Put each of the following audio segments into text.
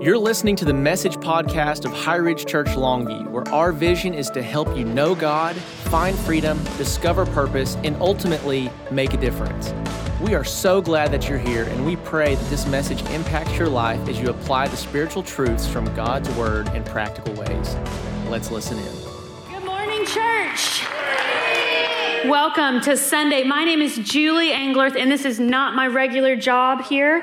You're listening to the message podcast of High Ridge Church Longview, where our vision is to help you know God, find freedom, discover purpose, and ultimately make a difference. We are so glad that you're here, and we pray that this message impacts your life as you apply the spiritual truths from God's Word in practical ways. Let's listen in. Good morning, church. Welcome to Sunday. My name is Julie Anglerth, and this is not my regular job here.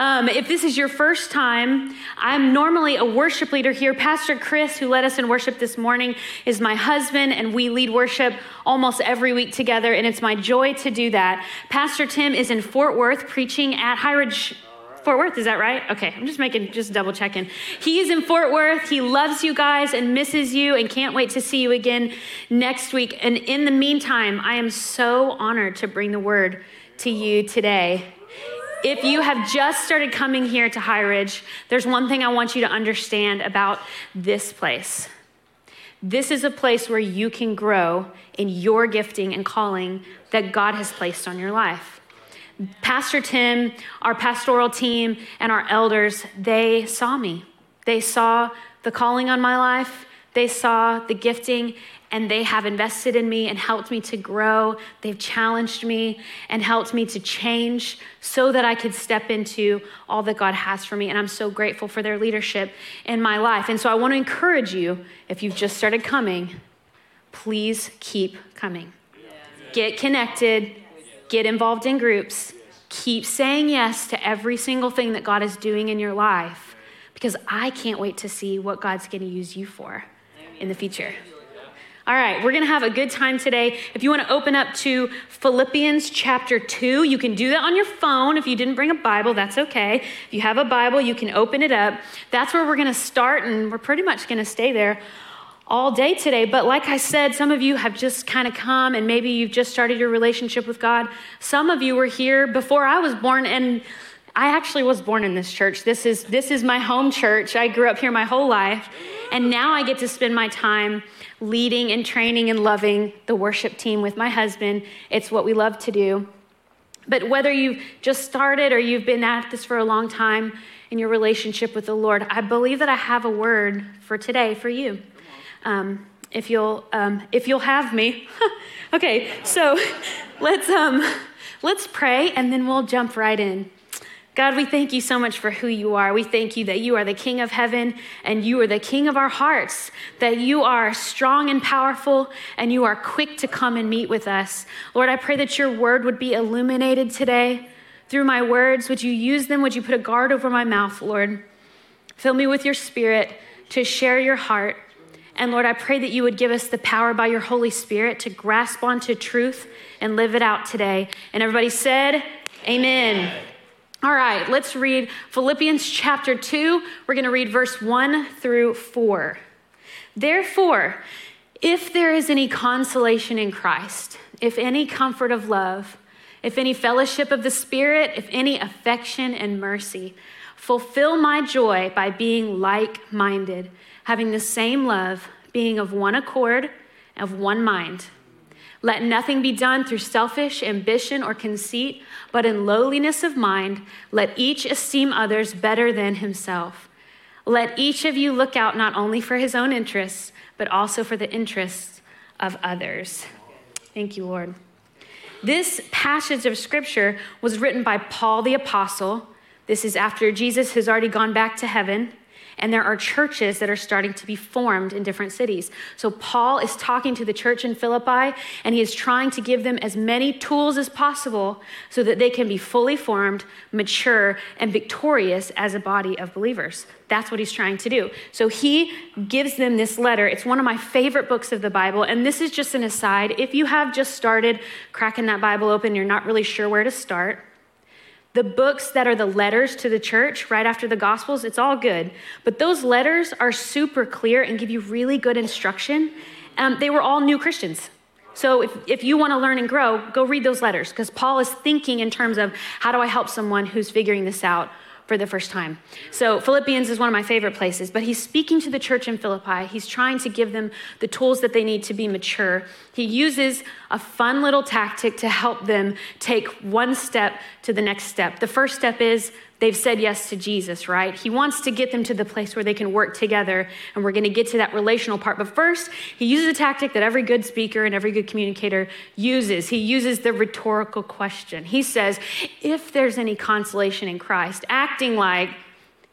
Um, if this is your first time, I'm normally a worship leader here. Pastor Chris, who led us in worship this morning, is my husband, and we lead worship almost every week together, and it's my joy to do that. Pastor Tim is in Fort Worth preaching at High Ridge. Fort Worth, is that right? Okay, I'm just making, just double checking. He is in Fort Worth. He loves you guys and misses you and can't wait to see you again next week. And in the meantime, I am so honored to bring the word to you today. If you have just started coming here to High Ridge, there's one thing I want you to understand about this place. This is a place where you can grow in your gifting and calling that God has placed on your life. Pastor Tim, our pastoral team, and our elders, they saw me. They saw the calling on my life, they saw the gifting, and they have invested in me and helped me to grow. They've challenged me and helped me to change so that I could step into all that God has for me. And I'm so grateful for their leadership in my life. And so I want to encourage you if you've just started coming, please keep coming. Get connected, get involved in groups, keep saying yes to every single thing that God is doing in your life because I can't wait to see what God's going to use you for in the future. All right, we're going to have a good time today. If you want to open up to Philippians chapter 2, you can do that on your phone. If you didn't bring a Bible, that's okay. If you have a Bible, you can open it up. That's where we're going to start, and we're pretty much going to stay there all day today. But like I said, some of you have just kind of come, and maybe you've just started your relationship with God. Some of you were here before I was born, and I actually was born in this church. This is, this is my home church. I grew up here my whole life. And now I get to spend my time leading and training and loving the worship team with my husband. It's what we love to do. But whether you've just started or you've been at this for a long time in your relationship with the Lord, I believe that I have a word for today for you. Um, if you'll, um, if you'll have me. okay, so let's um, let's pray and then we'll jump right in. God, we thank you so much for who you are. We thank you that you are the King of heaven and you are the King of our hearts, that you are strong and powerful and you are quick to come and meet with us. Lord, I pray that your word would be illuminated today through my words. Would you use them? Would you put a guard over my mouth, Lord? Fill me with your spirit to share your heart. And Lord, I pray that you would give us the power by your Holy Spirit to grasp onto truth and live it out today. And everybody said, Amen. Amen. All right, let's read Philippians chapter 2. We're going to read verse 1 through 4. Therefore, if there is any consolation in Christ, if any comfort of love, if any fellowship of the Spirit, if any affection and mercy, fulfill my joy by being like minded, having the same love, being of one accord, of one mind. Let nothing be done through selfish ambition or conceit, but in lowliness of mind, let each esteem others better than himself. Let each of you look out not only for his own interests, but also for the interests of others. Thank you, Lord. This passage of scripture was written by Paul the Apostle. This is after Jesus has already gone back to heaven and there are churches that are starting to be formed in different cities. So Paul is talking to the church in Philippi, and he is trying to give them as many tools as possible so that they can be fully formed, mature, and victorious as a body of believers. That's what he's trying to do. So he gives them this letter. It's one of my favorite books of the Bible. And this is just an aside. If you have just started cracking that Bible open, you're not really sure where to start. The books that are the letters to the church right after the Gospels, it's all good. But those letters are super clear and give you really good instruction. Um, they were all new Christians. So if, if you want to learn and grow, go read those letters because Paul is thinking in terms of how do I help someone who's figuring this out for the first time. So, Philippians is one of my favorite places, but he's speaking to the church in Philippi. He's trying to give them the tools that they need to be mature. He uses a fun little tactic to help them take one step to the next step. The first step is they've said yes to Jesus, right? He wants to get them to the place where they can work together, and we're going to get to that relational part. But first, he uses a tactic that every good speaker and every good communicator uses. He uses the rhetorical question. He says, If there's any consolation in Christ, acting like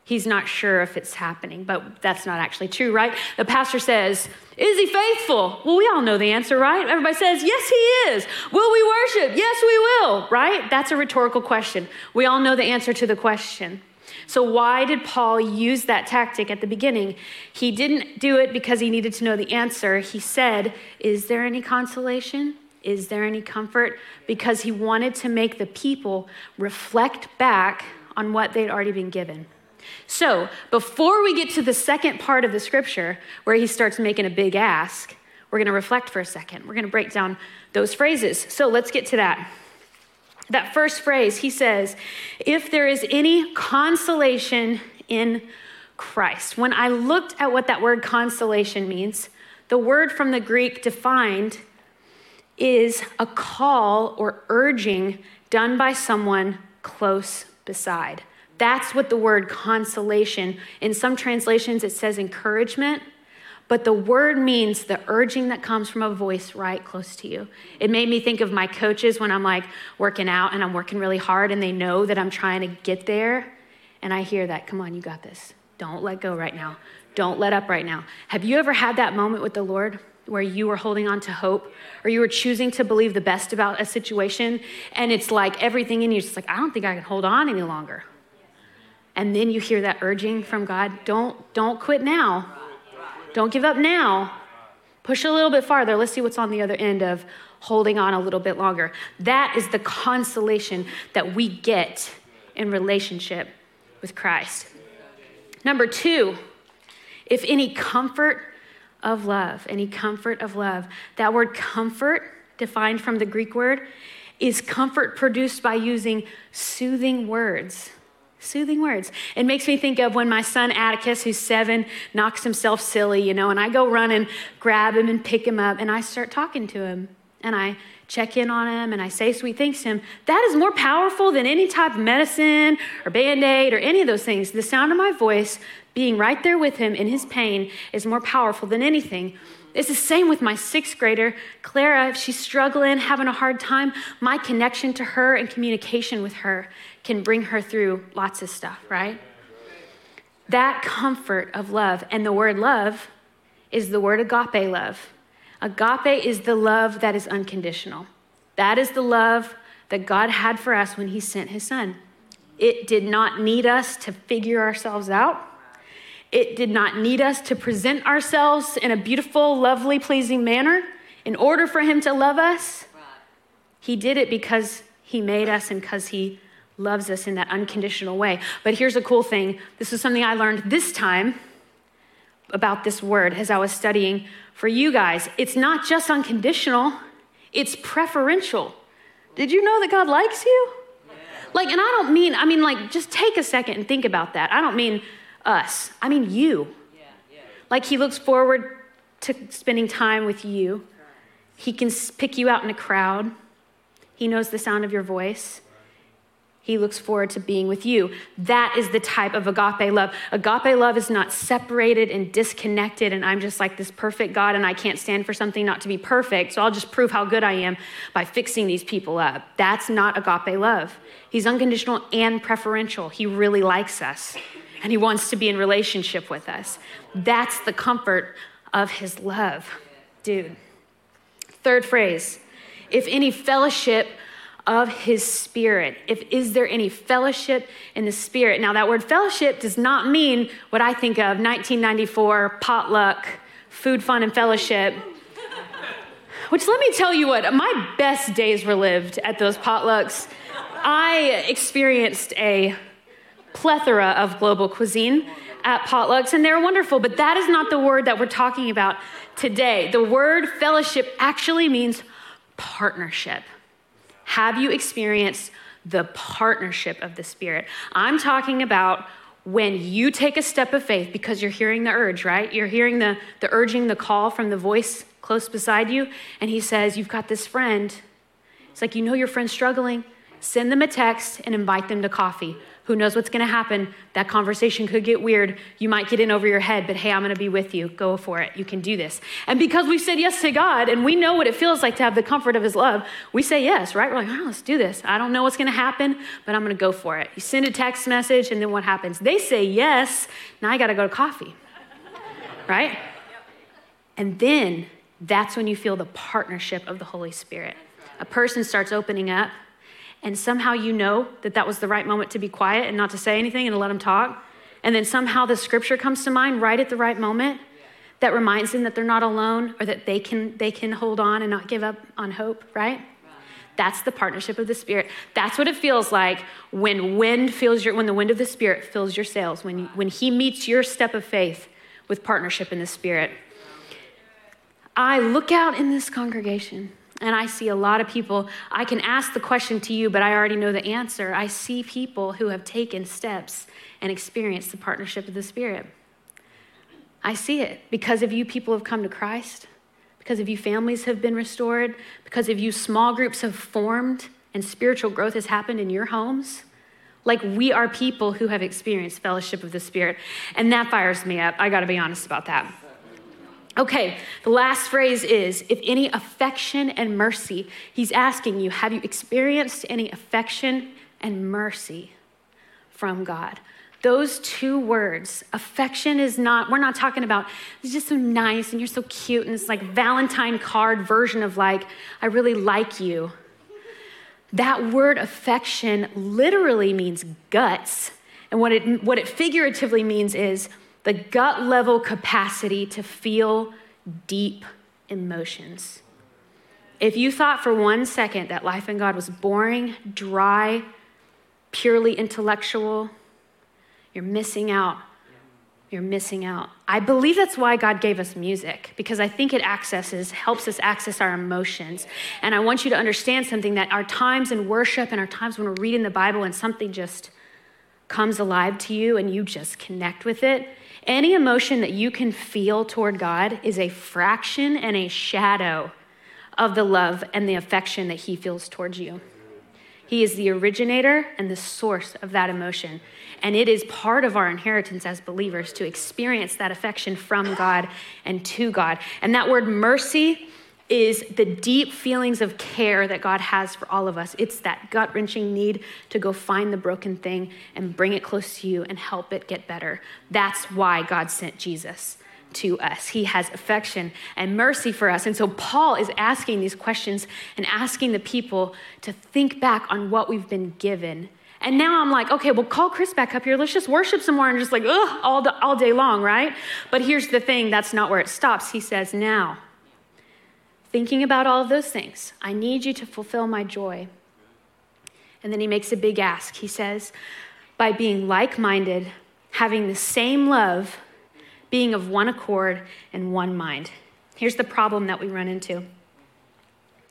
he's not sure if it's happening, but that's not actually true, right? The pastor says, Is he faithful? Well, we all know the answer, right? Everybody says, Yes, he is. Will we worship? Yes, we will, right? That's a rhetorical question. We all know the answer to the question. So, why did Paul use that tactic at the beginning? He didn't do it because he needed to know the answer. He said, Is there any consolation? Is there any comfort? Because he wanted to make the people reflect back on what they'd already been given. So, before we get to the second part of the scripture where he starts making a big ask, we're going to reflect for a second. We're going to break down those phrases. So, let's get to that. That first phrase, he says, if there is any consolation in Christ. When I looked at what that word consolation means, the word from the Greek defined is a call or urging done by someone close beside. That's what the word consolation, in some translations it says encouragement, but the word means the urging that comes from a voice right close to you. It made me think of my coaches when I'm like working out and I'm working really hard and they know that I'm trying to get there. And I hear that, come on, you got this. Don't let go right now. Don't let up right now. Have you ever had that moment with the Lord where you were holding on to hope or you were choosing to believe the best about a situation and it's like everything in you is just like, I don't think I can hold on any longer and then you hear that urging from God, don't don't quit now. Don't give up now. Push a little bit farther. Let's see what's on the other end of holding on a little bit longer. That is the consolation that we get in relationship with Christ. Number 2, if any comfort of love, any comfort of love. That word comfort, defined from the Greek word, is comfort produced by using soothing words. Soothing words. It makes me think of when my son Atticus, who's seven, knocks himself silly, you know, and I go run and grab him and pick him up and I start talking to him and I check in on him and I say sweet things to him. That is more powerful than any type of medicine or band aid or any of those things. The sound of my voice, being right there with him in his pain, is more powerful than anything. It's the same with my sixth grader, Clara. If she's struggling, having a hard time, my connection to her and communication with her can bring her through lots of stuff, right? That comfort of love, and the word love is the word agape love. Agape is the love that is unconditional. That is the love that God had for us when He sent His Son. It did not need us to figure ourselves out. It did not need us to present ourselves in a beautiful, lovely, pleasing manner in order for Him to love us. He did it because He made us and because He loves us in that unconditional way. But here's a cool thing this is something I learned this time about this word as I was studying for you guys. It's not just unconditional, it's preferential. Did you know that God likes you? Like, and I don't mean, I mean, like, just take a second and think about that. I don't mean us, I mean you. Like, He looks forward to spending time with you. He can pick you out in a crowd. He knows the sound of your voice. He looks forward to being with you. That is the type of agape love. Agape love is not separated and disconnected, and I'm just like this perfect God, and I can't stand for something not to be perfect, so I'll just prove how good I am by fixing these people up. That's not agape love. He's unconditional and preferential. He really likes us, and He wants to be in relationship with us. That's the comfort of His love, dude. Third phrase if any fellowship of his spirit. If is there any fellowship in the spirit? Now that word fellowship does not mean what I think of 1994 potluck, food, fun and fellowship. Which let me tell you what, my best days were lived at those potlucks. I experienced a plethora of global cuisine at potlucks, and they're wonderful, but that is not the word that we're talking about today. The word fellowship actually means partnership. Have you experienced the partnership of the Spirit? I'm talking about when you take a step of faith because you're hearing the urge, right? You're hearing the, the urging, the call from the voice close beside you, and he says, You've got this friend. It's like, you know your friend's struggling. Send them a text and invite them to coffee. Who knows what's going to happen? That conversation could get weird. You might get in over your head, but hey, I'm going to be with you. Go for it. You can do this. And because we've said yes to God and we know what it feels like to have the comfort of His love, we say yes, right? We're like, oh, let's do this. I don't know what's going to happen, but I'm going to go for it. You send a text message, and then what happens? They say yes. Now I got to go to coffee, right? And then that's when you feel the partnership of the Holy Spirit. A person starts opening up and somehow you know that that was the right moment to be quiet and not to say anything and to let them talk, and then somehow the scripture comes to mind right at the right moment that reminds them that they're not alone or that they can they can hold on and not give up on hope, right? That's the partnership of the Spirit. That's what it feels like when wind fills your when the wind of the Spirit fills your sails, when when He meets your step of faith with partnership in the Spirit. I look out in this congregation and I see a lot of people. I can ask the question to you, but I already know the answer. I see people who have taken steps and experienced the partnership of the Spirit. I see it because of you, people have come to Christ, because of you, families have been restored, because of you, small groups have formed, and spiritual growth has happened in your homes. Like we are people who have experienced fellowship of the Spirit. And that fires me up. I got to be honest about that. Okay, the last phrase is if any affection and mercy, he's asking you, have you experienced any affection and mercy from God? Those two words, affection is not, we're not talking about, it's just so nice and you're so cute and it's like Valentine card version of like, I really like you. That word affection literally means guts. And what it, what it figuratively means is the gut level capacity to feel deep emotions. If you thought for one second that life in God was boring, dry, purely intellectual, you're missing out. You're missing out. I believe that's why God gave us music, because I think it accesses, helps us access our emotions. And I want you to understand something that our times in worship and our times when we're reading the Bible and something just comes alive to you and you just connect with it, any emotion that you can feel toward God is a fraction and a shadow of the love and the affection that He feels towards you. He is the originator and the source of that emotion. And it is part of our inheritance as believers to experience that affection from God and to God. And that word mercy is the deep feelings of care that God has for all of us. It's that gut wrenching need to go find the broken thing and bring it close to you and help it get better. That's why God sent Jesus to us. He has affection and mercy for us. And so Paul is asking these questions and asking the people to think back on what we've been given. And now I'm like, okay, well, call Chris back up here. Let's just worship some more and just like, ugh, all, all day long, right? But here's the thing that's not where it stops. He says, now, thinking about all of those things. I need you to fulfill my joy. And then he makes a big ask. He says, by being like minded, having the same love, being of one accord and one mind. Here's the problem that we run into.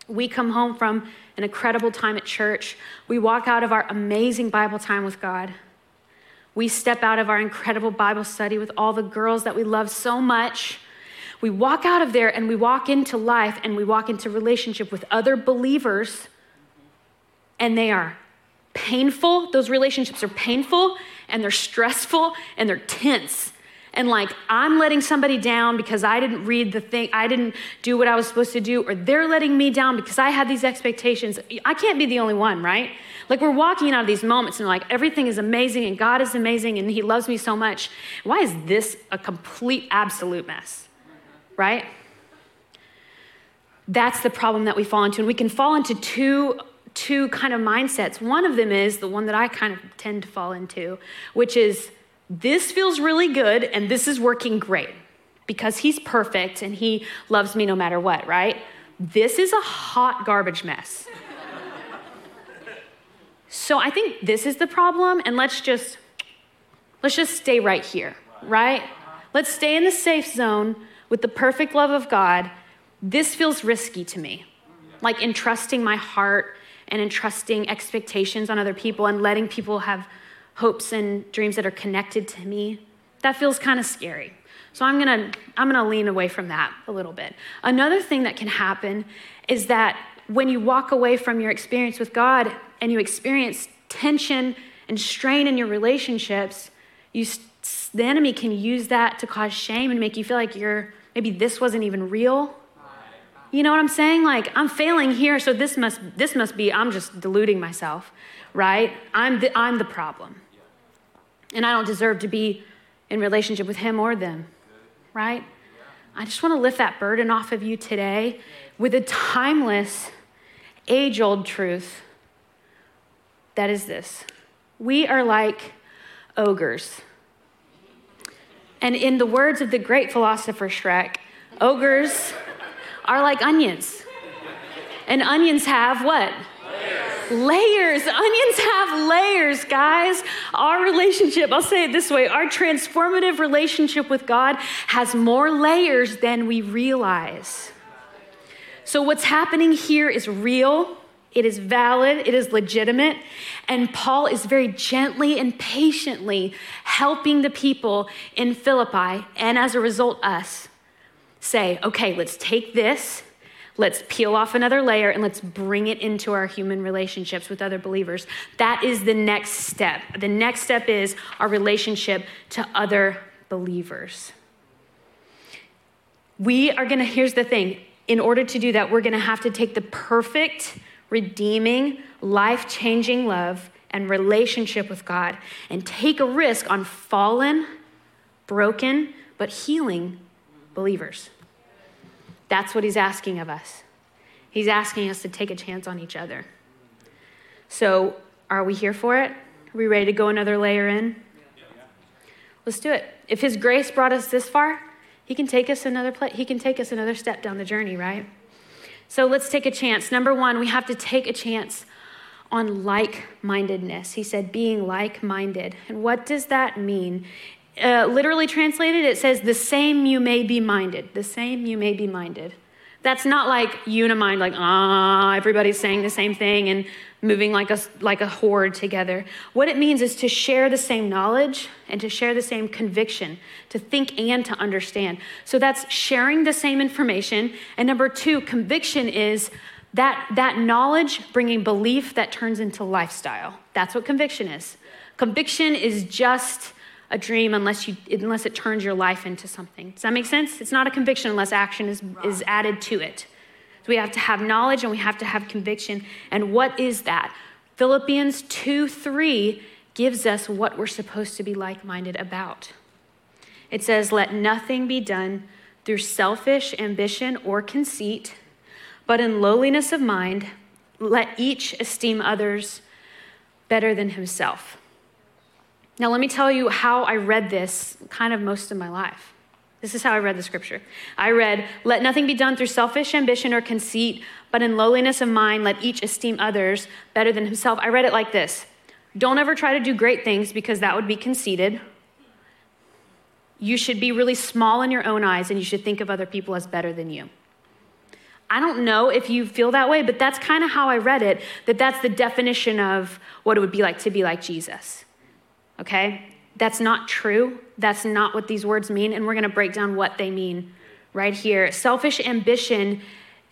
We come home from an incredible time at church. We walk out of our amazing Bible time with God. We step out of our incredible Bible study with all the girls that we love so much. We walk out of there and we walk into life and we walk into relationship with other believers, and they are painful. Those relationships are painful and they're stressful and they're tense. And like, I'm letting somebody down because I didn't read the thing, I didn't do what I was supposed to do, or they're letting me down because I had these expectations. I can't be the only one, right? Like, we're walking out of these moments and like, everything is amazing and God is amazing and He loves me so much. Why is this a complete, absolute mess? Right? That's the problem that we fall into. And we can fall into two, two kind of mindsets. One of them is the one that I kind of tend to fall into, which is this feels really good and this is working great because he's perfect and he loves me no matter what, right? This is a hot garbage mess. so I think this is the problem and let's just let's just stay right here, right? Let's stay in the safe zone with the perfect love of God, this feels risky to me. Like entrusting my heart and entrusting expectations on other people and letting people have hopes and dreams that are connected to me. That feels kind of scary. So I'm going to I'm going to lean away from that a little bit. Another thing that can happen is that when you walk away from your experience with God and you experience tension and strain in your relationships, you, the enemy can use that to cause shame and make you feel like you're maybe this wasn't even real. You know what I'm saying? Like I'm failing here, so this must this must be I'm just deluding myself, right? I'm the, I'm the problem, and I don't deserve to be in relationship with him or them, right? I just want to lift that burden off of you today with a timeless, age old truth that is this we are like ogres. And in the words of the great philosopher Shrek, ogres are like onions. And onions have what? Layers. layers. Onions have layers, guys. Our relationship, I'll say it this way our transformative relationship with God has more layers than we realize. So, what's happening here is real, it is valid, it is legitimate. And Paul is very gently and patiently helping the people in Philippi, and as a result, us, say, okay, let's take this Let's peel off another layer and let's bring it into our human relationships with other believers. That is the next step. The next step is our relationship to other believers. We are to, here's the thing in order to do that, we're to have to take the perfect, redeeming, life changing love and relationship with God and take a risk on fallen, broken, but healing believers. That's what he's asking of us. He's asking us to take a chance on each other. So, are we here for it? Are we ready to go another layer in? Let's do it. If his grace brought us this far, he can take us another place. He can take us another step down the journey, right? So let's take a chance. Number one, we have to take a chance on like mindedness. He said, being like minded. And what does that mean? Uh, literally translated, it says, the same you may be minded. The same you may be minded. That's not like unimind, like, ah, everybody's saying the same thing and moving like a, like a horde together. What it means is to share the same knowledge and to share the same conviction, to think and to understand. So that's sharing the same information. And number two, conviction is that, that knowledge bringing belief that turns into lifestyle. That's what conviction is. Conviction is just a dream unless, you, unless it turns your life into something. Does that make sense? It's not a conviction unless action is, is added to it. So we have to have knowledge and we have to have conviction. And what is that? Philippians 2 3 gives us what we're supposed to be like minded about. It says, Let nothing be done through selfish ambition or conceit, but in lowliness of mind, let each esteem others better than himself. Now, let me tell you how I read this kind of most of my life. This is how I read the scripture. I read, Let nothing be done through selfish ambition or conceit, but in lowliness of mind, let each esteem others better than himself. I read it like this Don't ever try to do great things because that would be conceited. You should be really small in your own eyes and you should think of other people as better than you. I don't know if you feel that way, but that's kind of how I read it, that that's the definition of what it would be like to be like Jesus okay? That's not true. That's not what these words mean, and we're gonna break down what they mean right here. Selfish ambition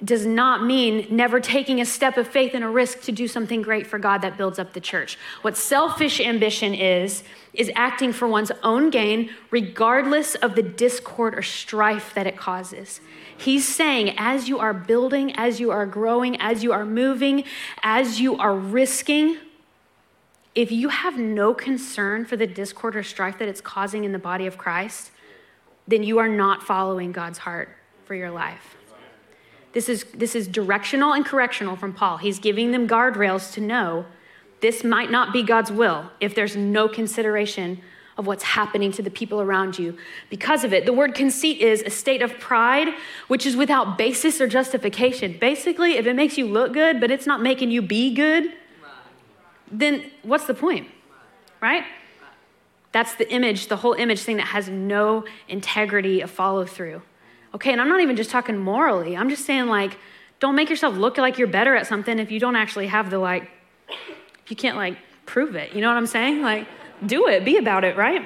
does not mean never taking a step of faith and a risk to do something great for God that builds up the church. What selfish ambition is, is acting for one's own gain, regardless of the discord or strife that it causes. He's saying, as you are building, as you are growing, as you are moving, as you are risking, if you have no concern for the discord or strife that it's causing in the body of Christ, then you are not following God's heart for your life. This is, this is directional and correctional from Paul. He's giving them guardrails to know this might not be God's will if there's no consideration of what's happening to the people around you because of it. The word conceit is a state of pride which is without basis or justification. Basically, if it makes you look good, but it's not making you be good, then what's the point? Right? That's the image, the whole image thing that has no integrity of follow through. Okay, and I'm not even just talking morally. I'm just saying, like, don't make yourself look like you're better at something if you don't actually have the, like, if you can't, like, prove it. You know what I'm saying? Like, do it, be about it, right?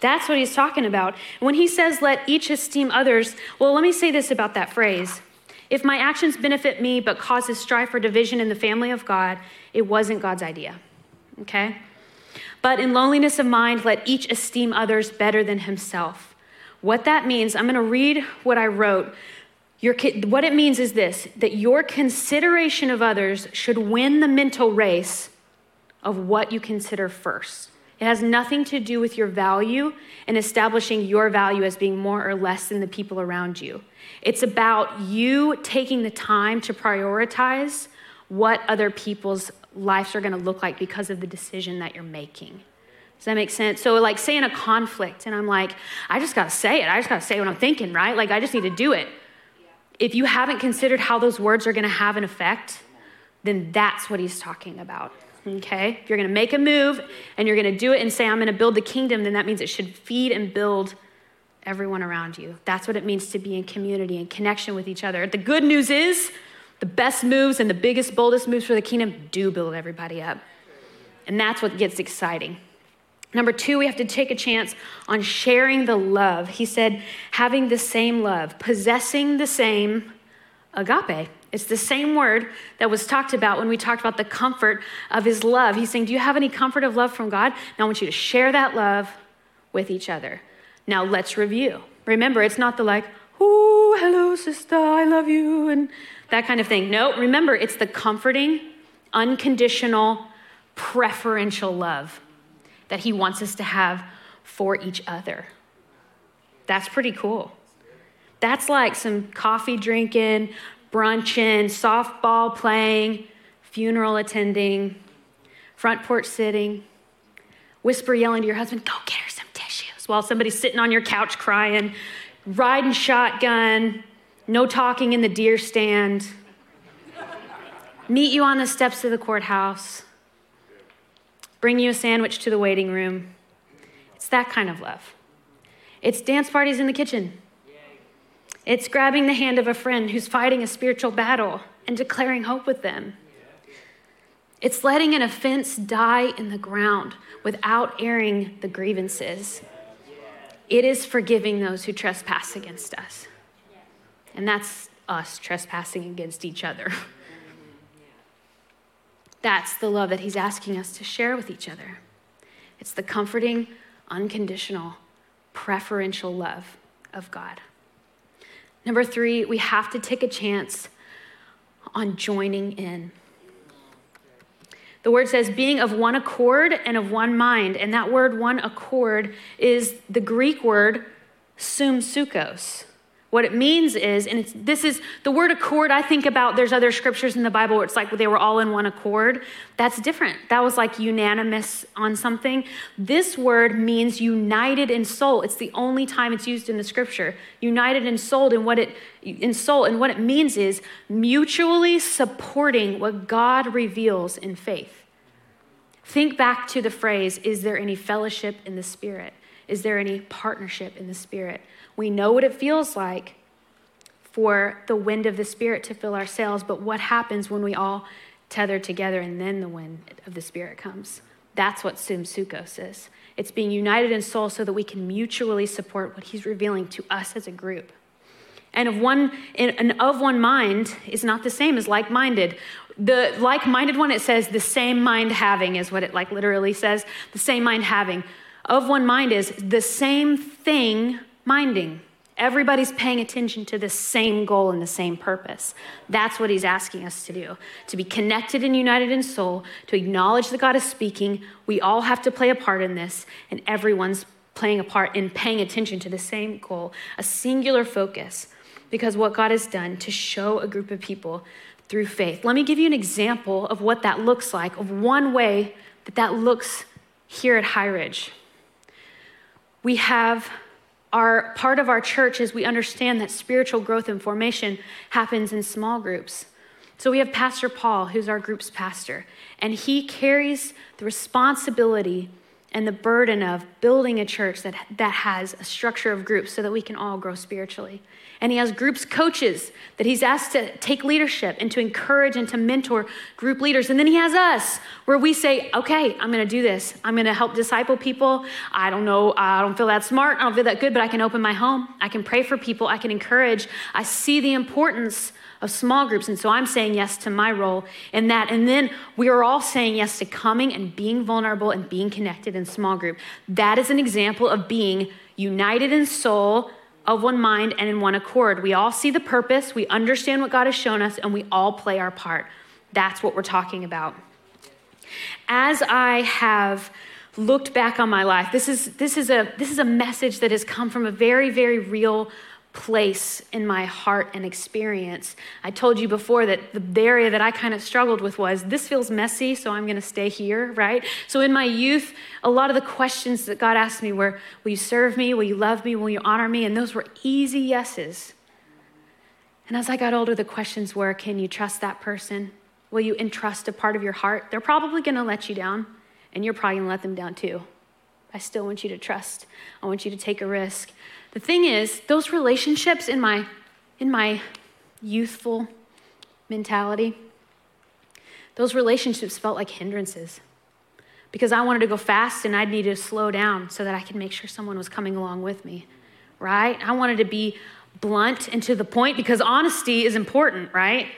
That's what he's talking about. When he says, let each esteem others, well, let me say this about that phrase. If my actions benefit me but causes strife or division in the family of God, it wasn't God's idea. okay? But in loneliness of mind, let each esteem others better than himself. What that means, I'm going to read what I wrote. Your, what it means is this that your consideration of others should win the mental race of what you consider first. It has nothing to do with your value and establishing your value as being more or less than the people around you. It's about you taking the time to prioritize what other people's lives are going to look like because of the decision that you're making. Does that make sense? So, like, say in a conflict, and I'm like, I just got to say it. I just got to say what I'm thinking, right? Like, I just need to do it. If you haven't considered how those words are going to have an effect, then that's what he's talking about. Okay? If you're going to make a move and you're going to do it and say, I'm going to build the kingdom, then that means it should feed and build everyone around you. That's what it means to be in community and connection with each other. The good news is, the best moves and the biggest, boldest moves for the kingdom do build everybody up. And that's what gets exciting. Number two, we have to take a chance on sharing the love. He said, having the same love, possessing the same agape. It's the same word that was talked about when we talked about the comfort of his love. He's saying, Do you have any comfort of love from God? Now I want you to share that love with each other. Now let's review. Remember, it's not the like, oh, hello, sister, I love you, and that kind of thing. No, remember, it's the comforting, unconditional, preferential love that he wants us to have for each other. That's pretty cool. That's like some coffee drinking, brunching, softball playing, funeral attending, front porch sitting, whisper yelling to your husband, go get her while somebody's sitting on your couch crying, riding shotgun, no talking in the deer stand, meet you on the steps of the courthouse, bring you a sandwich to the waiting room. It's that kind of love. It's dance parties in the kitchen. It's grabbing the hand of a friend who's fighting a spiritual battle and declaring hope with them. It's letting an offense die in the ground without airing the grievances. It is forgiving those who trespass against us. And that's us trespassing against each other. That's the love that he's asking us to share with each other. It's the comforting, unconditional, preferential love of God. Number three, we have to take a chance on joining in. The word says being of one accord and of one mind. And that word, one accord, is the Greek word sumsukos. What it means is, and this is the word accord, I think about there's other scriptures in the Bible where it's like they were all in one accord. That's different. That was like unanimous on something. This word means united in soul. It's the only time it's used in the scripture. United in soul, and what it in soul, and what it means is mutually supporting what God reveals in faith. Think back to the phrase, is there any fellowship in the Spirit? Is there any partnership in the Spirit? We know what it feels like for the wind of the Spirit to fill our sails, but what happens when we all tether together and then the wind of the Spirit comes? That's what sumsukos is. It's being united in soul so that we can mutually support what He's revealing to us as a group. And of one, and of one mind is not the same as like-minded. The like-minded one, it says the same mind having is what it like literally says. The same mind having. Of one mind is the same thing minding. Everybody's paying attention to the same goal and the same purpose. That's what he's asking us to do to be connected and united in soul, to acknowledge that God is speaking. We all have to play a part in this, and everyone's playing a part in paying attention to the same goal, a singular focus, because what God has done to show a group of people through faith. Let me give you an example of what that looks like, of one way that that looks here at High Ridge. We have our part of our church is we understand that spiritual growth and formation happens in small groups. So we have Pastor Paul, who's our group's pastor, and he carries the responsibility and the burden of building a church that, that has a structure of groups so that we can all grow spiritually. And he has groups coaches that he's asked to take leadership and to encourage and to mentor group leaders. And then he has us where we say, okay, I'm going to do this. I'm going to help disciple people. I don't know, I don't feel that smart. I don't feel that good, but I can open my home. I can pray for people. I can encourage. I see the importance of small groups. And so I'm saying yes to my role in that. And then we are all saying yes to coming and being vulnerable and being connected in small group. That is an example of being united in soul, of one mind, and in one accord. We all see the purpose, we understand what God has shown us, and we all play our part. That's what we're talking about. As I have looked back on my life, this is, this is, a, this is a message that has come from a very, very real place in my heart and experience. I told you before that the area that I kind of struggled with was this feels messy, so I'm going to stay here, right? So in my youth, a lot of the questions that God asked me were Will you serve me? Will you love me? Will you honor me? And those were easy yeses. And as I got older, the questions were Can you trust that person? Will you entrust a part of your heart? They're probably going to let you down, and you're probably going to let them down too. I still want you to trust. I want you to take a risk. The thing is, those relationships in my in my youthful mentality, those relationships felt like hindrances. Because I wanted to go fast and I needed to slow down so that I could make sure someone was coming along with me. Right? I wanted to be blunt and to the point because honesty is important, right?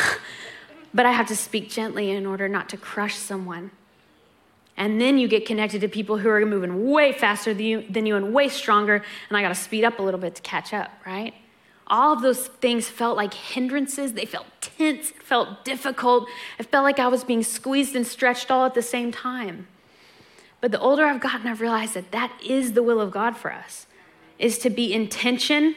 but I have to speak gently in order not to crush someone. And then you get connected to people who are moving way faster than you, than you and way stronger, and I got to speed up a little bit to catch up, right? All of those things felt like hindrances. They felt tense, it felt difficult. It felt like I was being squeezed and stretched all at the same time. But the older I've gotten, I've realized that that is the will of God for us, is to be in tension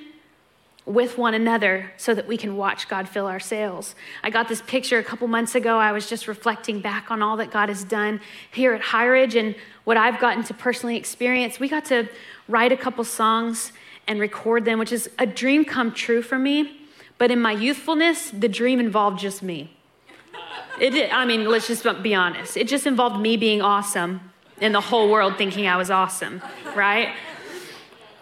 with one another so that we can watch God fill our sails. I got this picture a couple months ago. I was just reflecting back on all that God has done here at High Ridge and what I've gotten to personally experience. We got to write a couple songs and record them, which is a dream come true for me. But in my youthfulness, the dream involved just me. It did, I mean, let's just be honest. It just involved me being awesome and the whole world thinking I was awesome, right?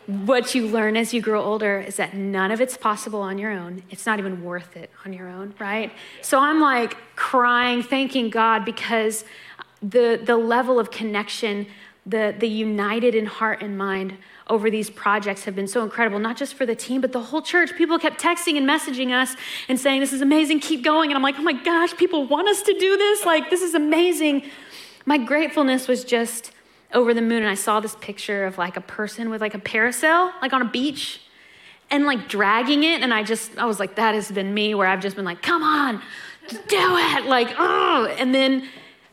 What you learn as you grow older is that none of it's possible on your own. It's not even worth it on your own, right? So I'm like crying, thanking God because the, the level of connection, the, the united in heart and mind over these projects have been so incredible, not just for the team, but the whole church. People kept texting and messaging us and saying, This is amazing, keep going. And I'm like, Oh my gosh, people want us to do this. Like, this is amazing. My gratefulness was just over the moon and I saw this picture of like a person with like a parasail, like on a beach, and like dragging it. And I just, I was like, that has been me where I've just been like, come on, do it. Like, oh. And then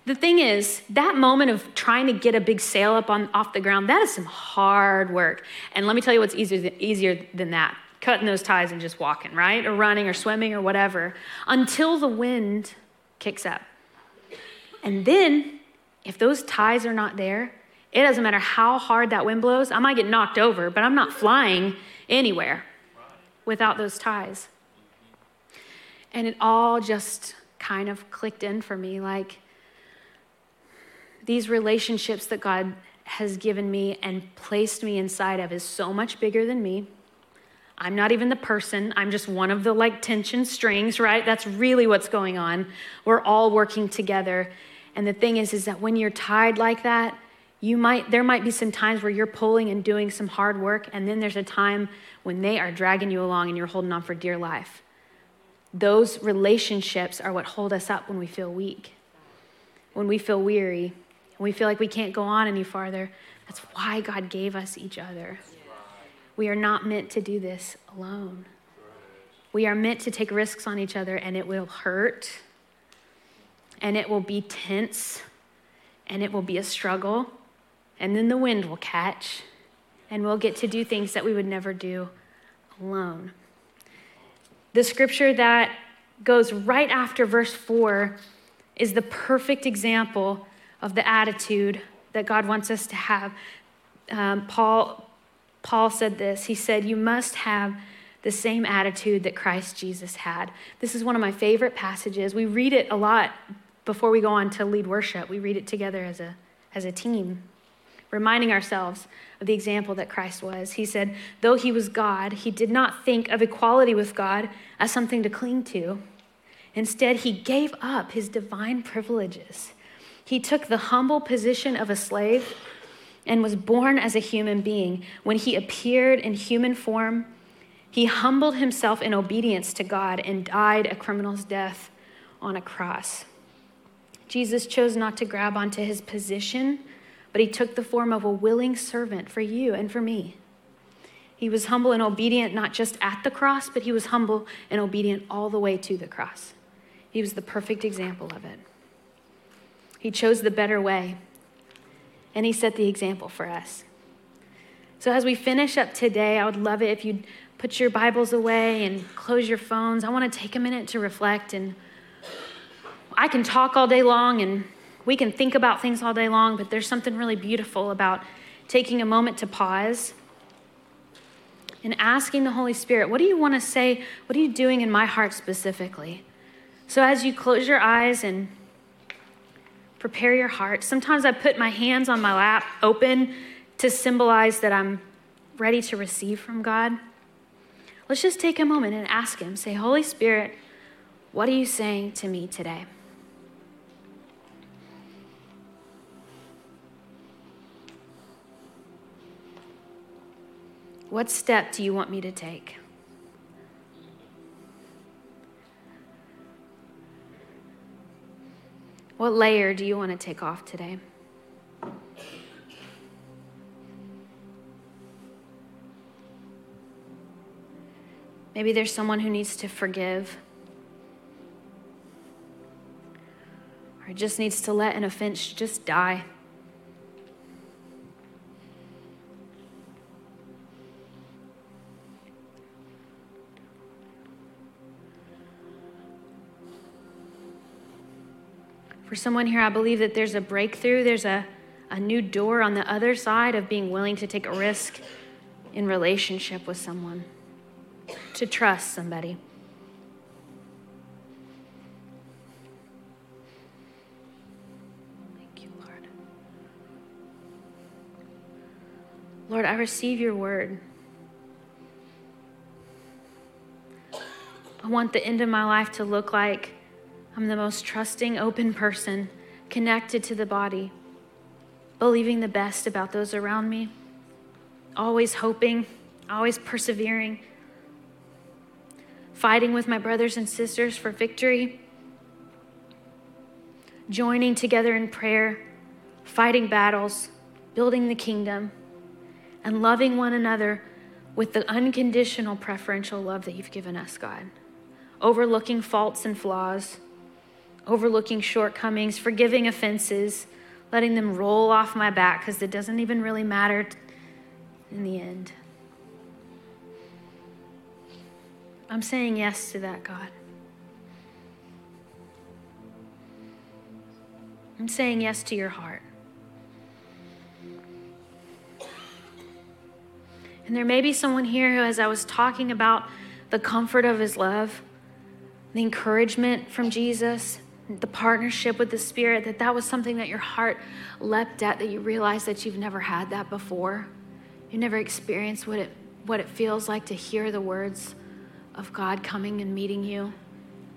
the thing is, that moment of trying to get a big sail up on off the ground, that is some hard work. And let me tell you what's easier easier than that cutting those ties and just walking, right? Or running or swimming or whatever until the wind kicks up. And then, if those ties are not there, it doesn't matter how hard that wind blows. I might get knocked over, but I'm not flying anywhere without those ties. And it all just kind of clicked in for me like these relationships that God has given me and placed me inside of is so much bigger than me. I'm not even the person. I'm just one of the like tension strings, right? That's really what's going on. We're all working together. And the thing is is that when you're tied like that, you might there might be some times where you're pulling and doing some hard work and then there's a time when they are dragging you along and you're holding on for dear life. Those relationships are what hold us up when we feel weak. When we feel weary when we feel like we can't go on any farther that's why god gave us each other. We are not meant to do this alone. We are meant to take risks on each other and it will hurt and it will be tense and it will be a struggle and then the wind will catch, and we'll get to do things that we would never do alone. The scripture that goes right after verse 4 is the perfect example of the attitude that God wants us to have. Um, Paul, Paul said this He said, You must have the same attitude that Christ Jesus had. This is one of my favorite passages. We read it a lot before we go on to lead worship, we read it together as a, as a team reminding ourselves of the example that Christ was. He said, Though he was God, he did not think of equality with God as something to cling to. Instead, he gave up his divine privileges. He took the humble position of a slave and was born as a human being. When he appeared in human form, He humbled himself in obedience to God and died a criminal's death on a cross. Jesus chose not to grab onto his position, but he took the form of a willing servant for you and for me. He was humble and obedient not just at the cross, but he was humble and obedient all the way to the cross. He was the perfect example of it. He chose the better way, and he set the example for us. So, as we finish up today, I would love it if you'd put your Bibles away and close your phones. I want to take a minute to reflect. And I can talk all day long and we can think about things all day long, but there's something really beautiful about taking a moment to pause and asking the Holy Spirit, What do you want to say? What are you doing in my heart specifically? So, as you close your eyes and prepare your heart, sometimes I put my hands on my lap open to symbolize that I'm ready to receive from God. Let's just take a moment and ask Him. Say, Holy Spirit, what are you saying to me today? What step do you want me to take? What layer do you want to take off today? Maybe there's someone who needs to forgive. Or just needs to let an offense just die. For someone here, I believe that there's a breakthrough, there's a, a new door on the other side of being willing to take a risk in relationship with someone to trust somebody. Thank you, Lord. Lord, I receive your word. I want the end of my life to look like I'm the most trusting, open person connected to the body, believing the best about those around me, always hoping, always persevering fighting with my brothers and sisters for victory, joining together in prayer, fighting battles, building the kingdom, and loving one another with the unconditional preferential love that you've given us, God. Overlooking faults and flaws, overlooking shortcomings, forgiving offenses, letting them roll off my back because it doesn't even really matter in the end. I'm saying yes to that, God. I'm saying yes to your heart. And there may be someone here who, as I was talking about the comfort of his love, the encouragement from Jesus, the partnership with the Spirit, that that was something that your heart leapt at, that you realized that you've never had that before. You've never experienced what it, what it feels like to hear the words of God coming and meeting you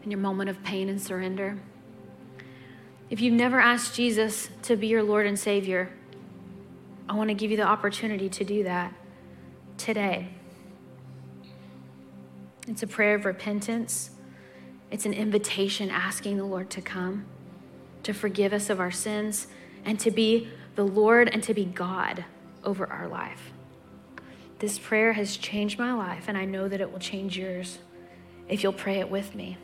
in your moment of pain and surrender. If you've never asked Jesus to be your Lord and Savior, I want to give you the opportunity to do that today. It's a prayer of repentance. It's an invitation asking the Lord to come, to forgive us of our sins, and to be the Lord and to be God over our life. This prayer has changed my life, and I know that it will change yours if you'll pray it with me.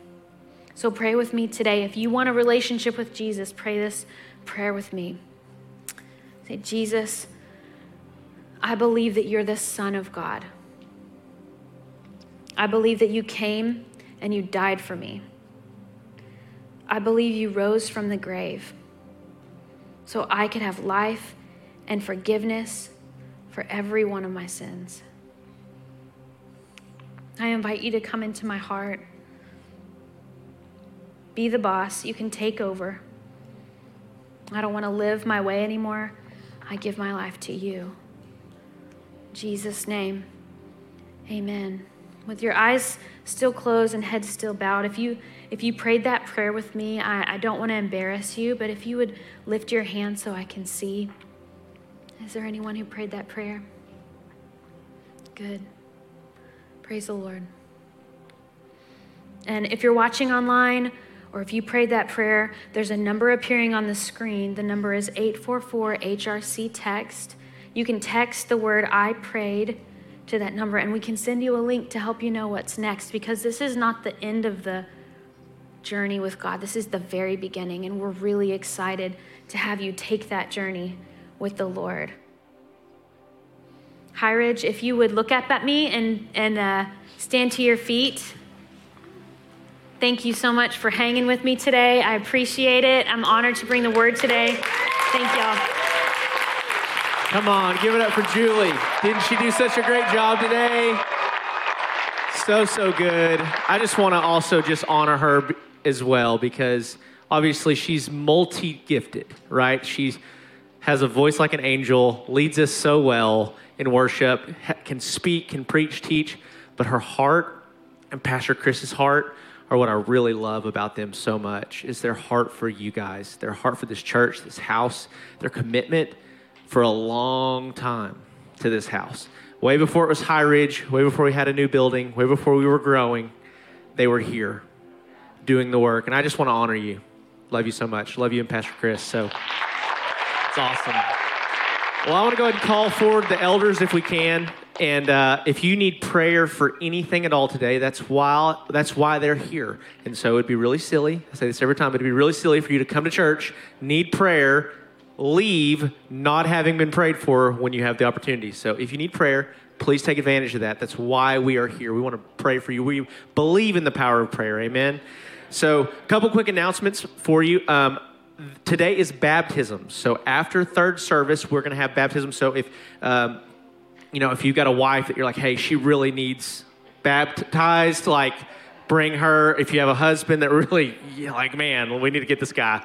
So pray with me today. If you want a relationship with Jesus, pray this prayer with me. Say, Jesus, I believe that you're the Son of God. I believe that you came and you died for me. I believe you rose from the grave so I could have life and forgiveness for every one of my sins. I invite you to come into my heart. Be the boss. You can take over. I don't want to live my way anymore. I give my life to you. In Jesus' name, amen. With your eyes still closed and heads still bowed, if you if you prayed that prayer with me, I, I don't want to embarrass you, but if you would lift your hand so I can see. Is there anyone who prayed that prayer? Good. Praise the Lord. And if you're watching online, or if you prayed that prayer, there's a number appearing on the screen. The number is 844 HRC text. You can text the word I prayed to that number, and we can send you a link to help you know what's next because this is not the end of the journey with God. This is the very beginning, and we're really excited to have you take that journey with the Lord. High Ridge, if you would look up at me and, and uh, stand to your feet. Thank you so much for hanging with me today. I appreciate it. I'm honored to bring the word today. Thank y'all. Come on, give it up for Julie. Didn't she do such a great job today? So, so good. I just want to also just honor her as well because obviously she's multi gifted, right? She has a voice like an angel, leads us so well in worship, can speak, can preach, teach, but her heart and Pastor Chris's heart are what I really love about them so much is their heart for you guys, their heart for this church, this house, their commitment for a long time to this house. Way before it was High Ridge, way before we had a new building, way before we were growing, they were here doing the work. And I just want to honor you. Love you so much. Love you and Pastor Chris. So it's awesome. Well, I want to go ahead and call forward the elders if we can. And uh, if you need prayer for anything at all today, that's why that's why they're here. And so it'd be really silly. I say this every time. It'd be really silly for you to come to church, need prayer, leave not having been prayed for when you have the opportunity. So if you need prayer, please take advantage of that. That's why we are here. We want to pray for you. We believe in the power of prayer. Amen. So, a couple quick announcements for you. Um, today is baptism. So after third service, we're going to have baptism. So if um, you know if you've got a wife that you're like, hey, she really needs baptized, like bring her. If you have a husband that really like, man, we need to get this guy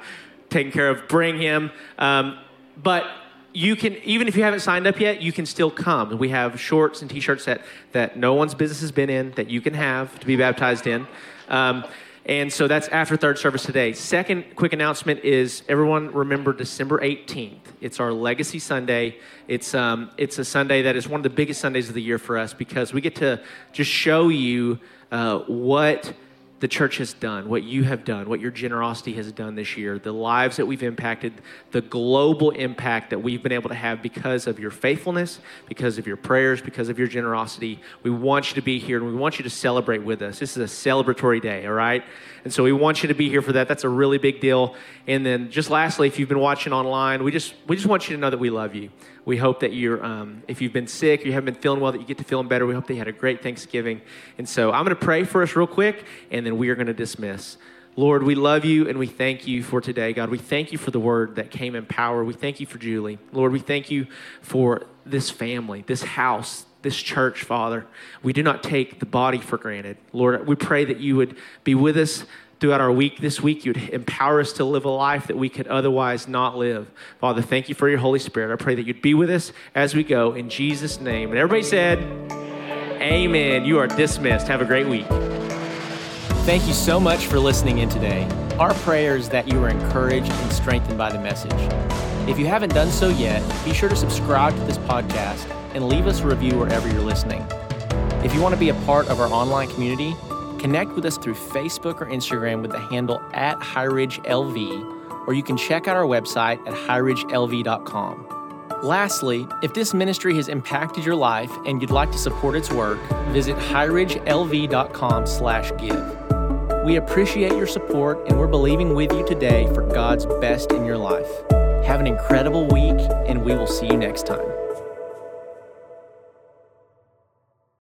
taken care of, bring him. Um, but you can even if you haven't signed up yet you can still come we have shorts and t-shirts that that no one's business has been in that you can have to be baptized in um, and so that's after third service today. Second quick announcement is everyone remember December 18th. It's our Legacy Sunday. It's, um, it's a Sunday that is one of the biggest Sundays of the year for us because we get to just show you uh, what the church has done, what you have done, what your generosity has done this year, the lives that we've impacted, the global impact that we've been able to have because of your faithfulness, because of your prayers, because of your generosity. We want you to be here and we want you to celebrate with us. This is a celebratory day, all right? And so we want you to be here for that. That's a really big deal. And then just lastly, if you've been watching online, we just we just want you to know that we love you. We hope that you're, um, if you've been sick, you haven't been feeling well, that you get to feeling better. We hope that you had a great Thanksgiving. And so I'm going to pray for us real quick, and then we are going to dismiss. Lord, we love you and we thank you for today, God. We thank you for the word that came in power. We thank you for Julie. Lord, we thank you for this family, this house, this church, Father. We do not take the body for granted. Lord, we pray that you would be with us throughout our week this week. You'd empower us to live a life that we could otherwise not live. Father, thank you for your Holy Spirit. I pray that you'd be with us as we go in Jesus' name. And everybody said, Amen. You are dismissed. Have a great week. Thank you so much for listening in today. Our prayer is that you are encouraged and strengthened by the message. If you haven't done so yet, be sure to subscribe to this podcast and leave us a review wherever you're listening. If you want to be a part of our online community, Connect with us through Facebook or Instagram with the handle at HighRidgeLV, or you can check out our website at highridgelv.com. Lastly, if this ministry has impacted your life and you'd like to support its work, visit highridgelv.com slash give. We appreciate your support and we're believing with you today for God's best in your life. Have an incredible week and we will see you next time.